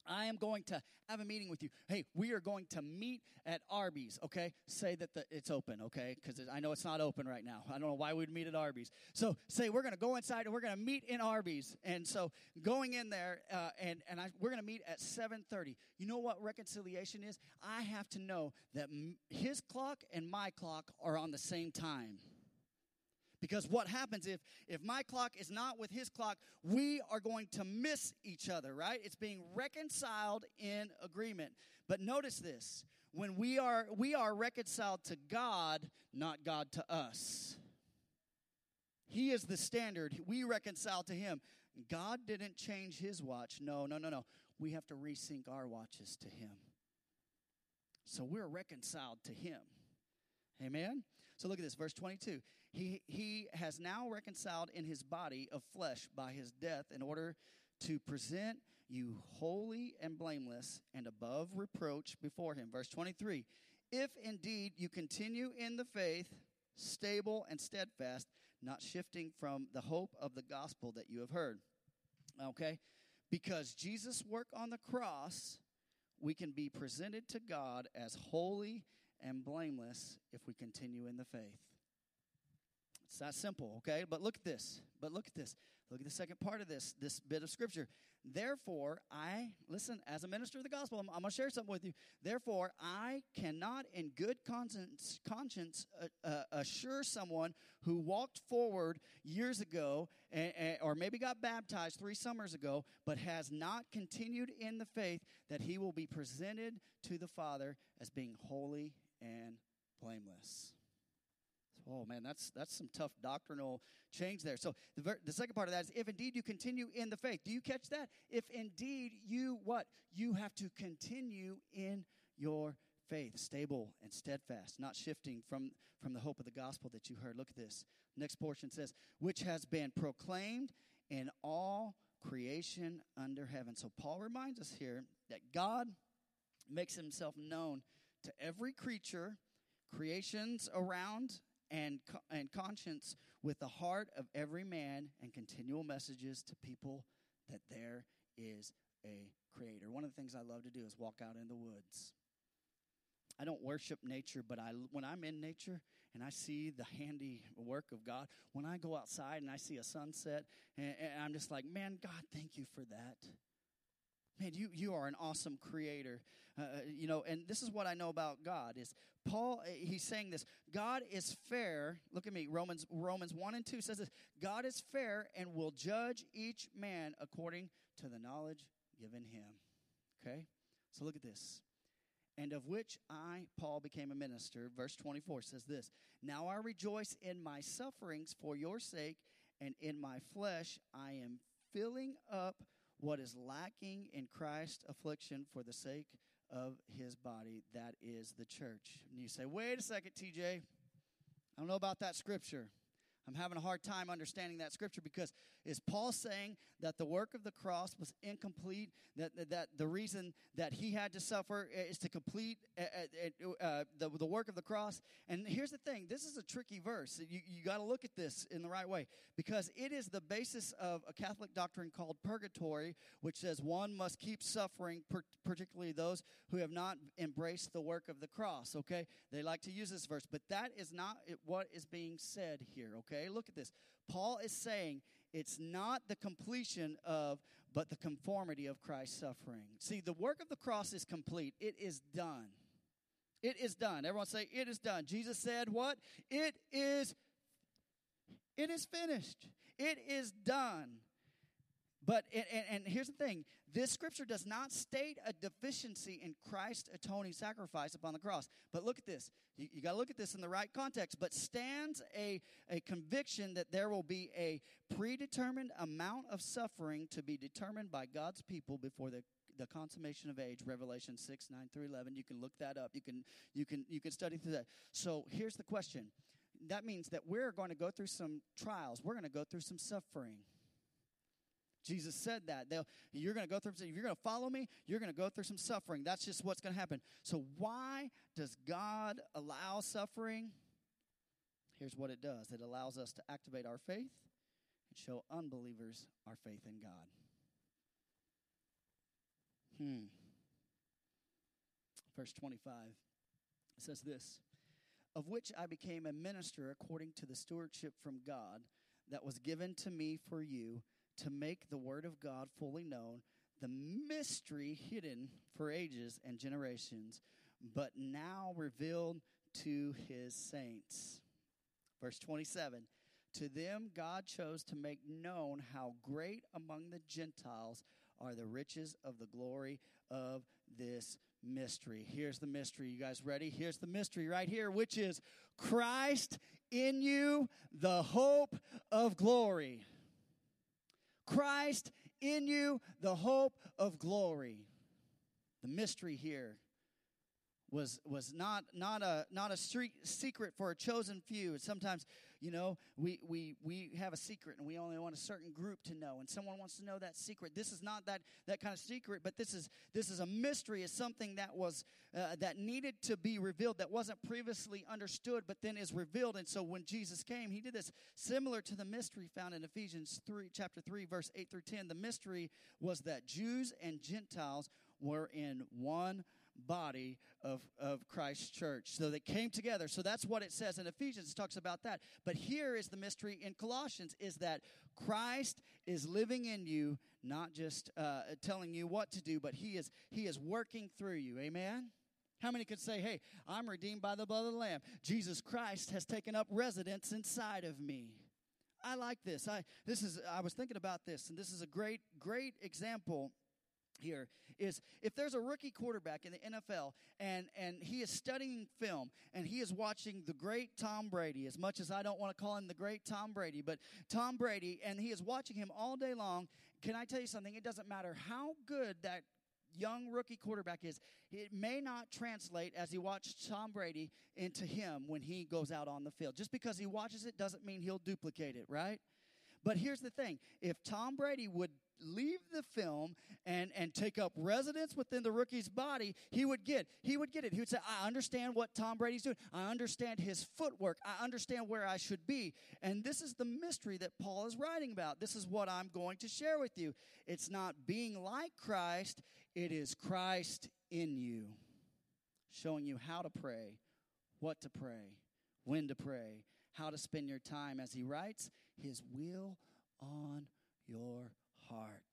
I am going to have a meeting with you. Hey, we are going to meet at Arby's, okay? Say that the, it's open, okay? Because I know it's not open right now. I don't know why we'd meet at Arby's. So say we're going to go inside and we're going to meet in Arby's. And so going in there, uh, and, and I, we're going to meet at 7.30. You know what reconciliation is? I have to know that his clock and my clock are on the same time. Because what happens if if my clock is not with his clock, we are going to miss each other, right? It's being reconciled in agreement. But notice this, when we are we are reconciled to God, not God to us. He is the standard. We reconcile to him. God didn't change his watch. No, no, no, no. We have to resync our watches to him. So we're reconciled to him. Amen. So look at this, verse 22. He, he has now reconciled in his body of flesh by his death in order to present you holy and blameless and above reproach before him. Verse 23 If indeed you continue in the faith, stable and steadfast, not shifting from the hope of the gospel that you have heard. Okay? Because Jesus' work on the cross, we can be presented to God as holy and blameless if we continue in the faith. It's not simple, okay? But look at this. But look at this. Look at the second part of this this bit of scripture. Therefore, I listen as a minister of the gospel. I'm, I'm going to share something with you. Therefore, I cannot, in good conscience, conscience uh, uh, assure someone who walked forward years ago, and, and, or maybe got baptized three summers ago, but has not continued in the faith, that he will be presented to the Father as being holy and blameless. Oh man, that's that's some tough doctrinal change there. So the ver- the second part of that is if indeed you continue in the faith. Do you catch that? If indeed you what? You have to continue in your faith, stable and steadfast, not shifting from from the hope of the gospel that you heard. Look at this. Next portion says, which has been proclaimed in all creation under heaven. So Paul reminds us here that God makes himself known to every creature, creations around and, and conscience with the heart of every man and continual messages to people that there is a creator. One of the things I love to do is walk out in the woods. I don't worship nature, but I, when I'm in nature and I see the handy work of God, when I go outside and I see a sunset, and, and I'm just like, man, God, thank you for that. Man, you, you are an awesome creator. Uh, uh, you know, and this is what I know about God is Paul, uh, he's saying this. God is fair. Look at me. Romans, Romans 1 and 2 says this. God is fair and will judge each man according to the knowledge given him. Okay? So look at this. And of which I, Paul, became a minister. Verse 24 says this Now I rejoice in my sufferings for your sake, and in my flesh I am filling up what is lacking in Christ's affliction for the sake of his body, that is the church. And you say, wait a second, TJ. I don't know about that scripture. I'm having a hard time understanding that scripture because is Paul saying that the work of the cross was incomplete? That, that, that the reason that he had to suffer is to complete uh, uh, the, the work of the cross? And here's the thing this is a tricky verse. You, you got to look at this in the right way because it is the basis of a Catholic doctrine called purgatory, which says one must keep suffering, particularly those who have not embraced the work of the cross. Okay? They like to use this verse, but that is not what is being said here. Okay? Look at this. Paul is saying it's not the completion of, but the conformity of Christ's suffering. See, the work of the cross is complete, it is done. It is done. Everyone say, It is done. Jesus said, What? It is. It is finished. It is done. But, and, and, here's the thing. This scripture does not state a deficiency in Christ's atoning sacrifice upon the cross. But look at this. You, you got to look at this in the right context. But stands a, a conviction that there will be a predetermined amount of suffering to be determined by God's people before the the consummation of age revelation 6 9 through 11 you can look that up. You can you can you can study through that. So here's the question. That means that we're going to go through some trials. We're going to go through some suffering Jesus said that. They'll, you're going to go through, if you're going to follow me, you're going to go through some suffering. That's just what's going to happen. So, why does God allow suffering? Here's what it does it allows us to activate our faith and show unbelievers our faith in God. Hmm. Verse 25 it says this Of which I became a minister according to the stewardship from God that was given to me for you to make the word of God fully known, the mystery hidden for ages and generations, but now revealed to his saints. Verse 27 To them God chose to make known how great among the Gentiles are the riches of the glory of this mystery. Here's the mystery. You guys ready? Here's the mystery right here, which is Christ in you, the hope of glory. Christ in you, the hope of glory. The mystery here. was was not not a not a secret for a chosen few. Sometimes, you know, we we we have a secret and we only want a certain group to know, and someone wants to know that secret. This is not that that kind of secret, but this is this is a mystery. It's something that was uh, that needed to be revealed that wasn't previously understood, but then is revealed. And so when Jesus came, he did this similar to the mystery found in Ephesians three, chapter three, verse eight through ten. The mystery was that Jews and Gentiles were in one body of, of Christ's church. So they came together. So that's what it says in Ephesians. It talks about that. But here is the mystery in Colossians is that Christ is living in you, not just uh, telling you what to do, but he is he is working through you. Amen. How many could say, "Hey, I'm redeemed by the blood of the Lamb. Jesus Christ has taken up residence inside of me." I like this. I this is I was thinking about this, and this is a great great example here is if there's a rookie quarterback in the NFL and and he is studying film and he is watching the great Tom Brady as much as I don't want to call him the great Tom Brady but Tom Brady and he is watching him all day long can I tell you something? It doesn't matter how good that young rookie quarterback is it may not translate as he watched Tom Brady into him when he goes out on the field. Just because he watches it doesn't mean he'll duplicate it right? But here's the thing. If Tom Brady would leave the film and, and take up residence within the rookie's body, he would get he would get it. He would say, I understand what Tom Brady's doing. I understand his footwork. I understand where I should be. And this is the mystery that Paul is writing about. This is what I'm going to share with you. It's not being like Christ, it is Christ in you, showing you how to pray, what to pray, when to pray, how to spend your time as he writes his will on your heart.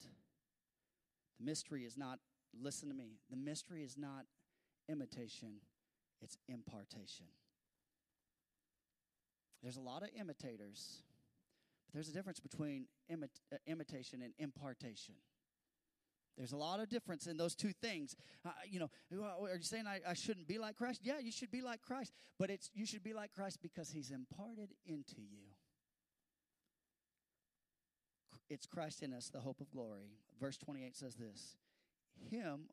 The mystery is not, listen to me, the mystery is not imitation, it's impartation. There's a lot of imitators, but there's a difference between imit- uh, imitation and impartation. There's a lot of difference in those two things. Uh, you know, are you saying I, I shouldn't be like Christ? Yeah, you should be like Christ, but it's you should be like Christ because He's imparted into you. It's Christ in us, the hope of glory. Verse 28 says this Him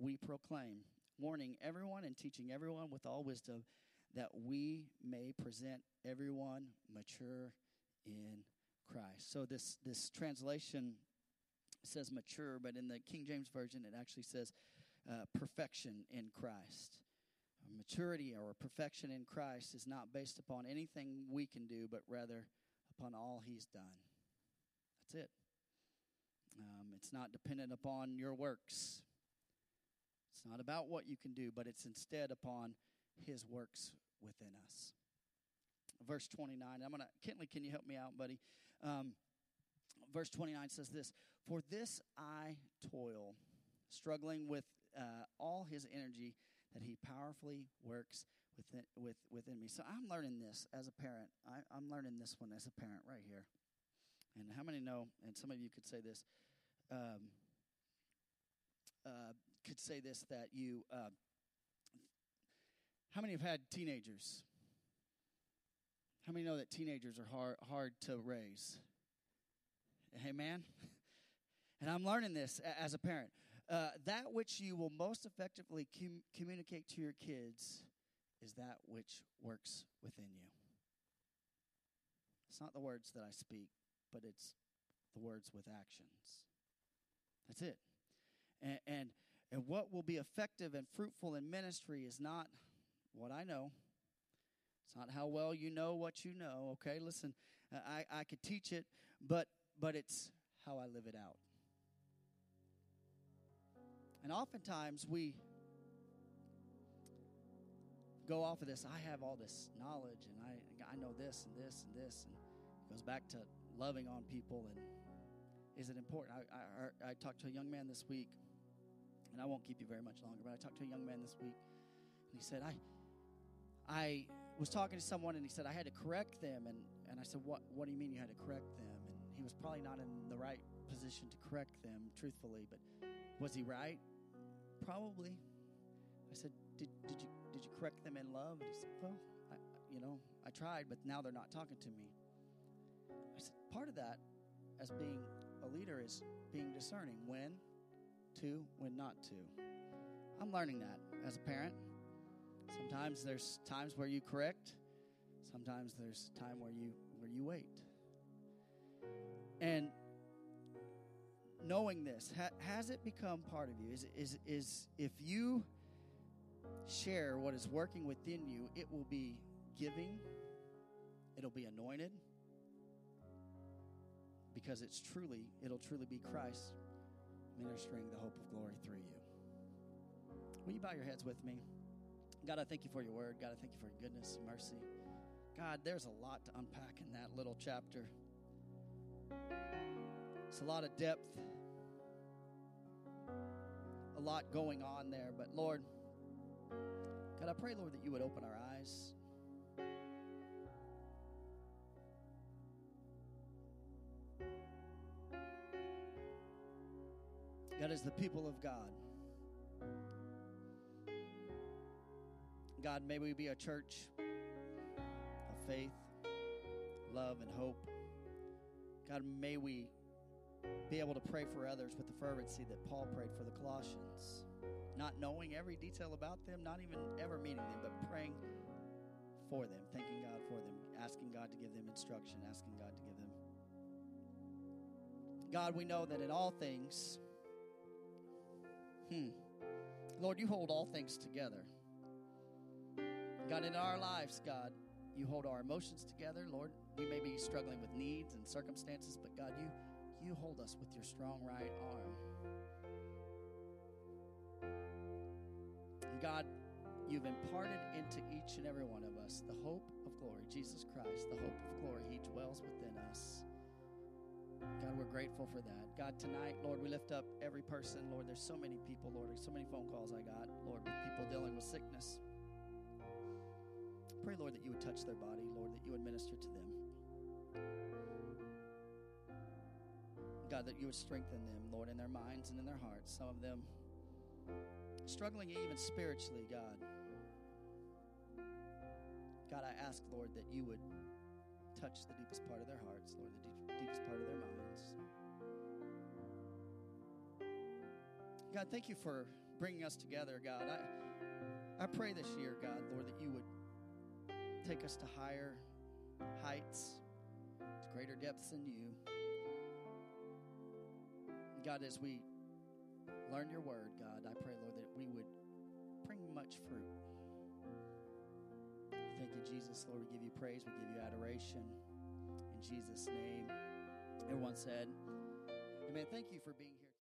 we proclaim, warning everyone and teaching everyone with all wisdom, that we may present everyone mature in Christ. So this this translation says mature, but in the King James version it actually says uh, perfection in Christ. Maturity or perfection in Christ is not based upon anything we can do, but rather upon all He's done. That's it. Um, it's not dependent upon your works. It's not about what you can do, but it's instead upon His works within us. Verse 29. I'm gonna Kentley, can you help me out, buddy? Um, verse 29 says this: "For this I toil, struggling with uh, all His energy that He powerfully works." Within, with, within me. So I'm learning this as a parent. I, I'm learning this one as a parent right here. And how many know, and some of you could say this, um, uh, could say this that you, uh, how many have had teenagers? How many know that teenagers are hard, hard to raise? Hey, man. And I'm learning this as a parent. Uh, that which you will most effectively com- communicate to your kids is that which works within you. It's not the words that I speak, but it's the words with actions. That's it. And, and, and what will be effective and fruitful in ministry is not what I know. It's not how well you know what you know. Okay, listen, I, I could teach it, but but it's how I live it out. And oftentimes we go off of this. I have all this knowledge, and I I know this and this and this, and it goes back to loving on people and is it important? I, I, I talked to a young man this week, and I won't keep you very much longer, but I talked to a young man this week, and he said, I, I was talking to someone, and he said, I had to correct them. And, and I said, what, what do you mean you had to correct them? And he was probably not in the right position to correct them, truthfully, but was he right? Probably. I said, did, did, you, did you correct them in love? And he said, Well, I, you know, I tried, but now they're not talking to me. I said, Part of that as being a leader is being discerning when to, when not to. I'm learning that as a parent. Sometimes there's times where you correct. Sometimes there's time where you where you wait. And knowing this, ha, has it become part of you? Is is is if you share what is working within you, it will be giving. It'll be anointed because it's truly it'll truly be Christ ministering the hope of glory through you. Will you bow your heads with me? God, I thank you for your word. God, I thank you for your goodness and mercy. God, there's a lot to unpack in that little chapter. It's a lot of depth, a lot going on there. But Lord, God, I pray, Lord, that you would open our eyes. God, as the people of God, God, may we be a church of faith, love, and hope. God, may we be able to pray for others with the fervency that Paul prayed for the Colossians, not knowing every detail about them, not even ever meeting them, but praying for them, thanking God for them, asking God to give them instruction, asking God to give them. God, we know that in all things, hmm, Lord, you hold all things together. God, in our lives, God, you hold our emotions together. Lord, we may be struggling with needs and circumstances, but God, you you hold us with your strong right arm. God, you've imparted into each and every one of us the hope of glory, Jesus Christ, the hope of glory. He dwells within us. God, we're grateful for that. God, tonight, Lord, we lift up every person. Lord, there's so many people, Lord, there's so many phone calls I got, Lord, with people dealing with sickness. Pray, Lord, that you would touch their body, Lord, that you would minister to them. God, that you would strengthen them, Lord, in their minds and in their hearts. Some of them struggling even spiritually, God. God, I ask, Lord, that you would touch the deepest part of their hearts, Lord, the deep, deepest part of their minds. God, thank you for bringing us together, God. I, I pray this year, God, Lord, that you would take us to higher heights, to greater depths in you. God, as we learn your word, God, I pray, Lord, that we would bring much fruit. Thank you, Jesus. Lord, we give you praise, we give you adoration. In Jesus' name. Everyone said, Amen. Thank you for being here.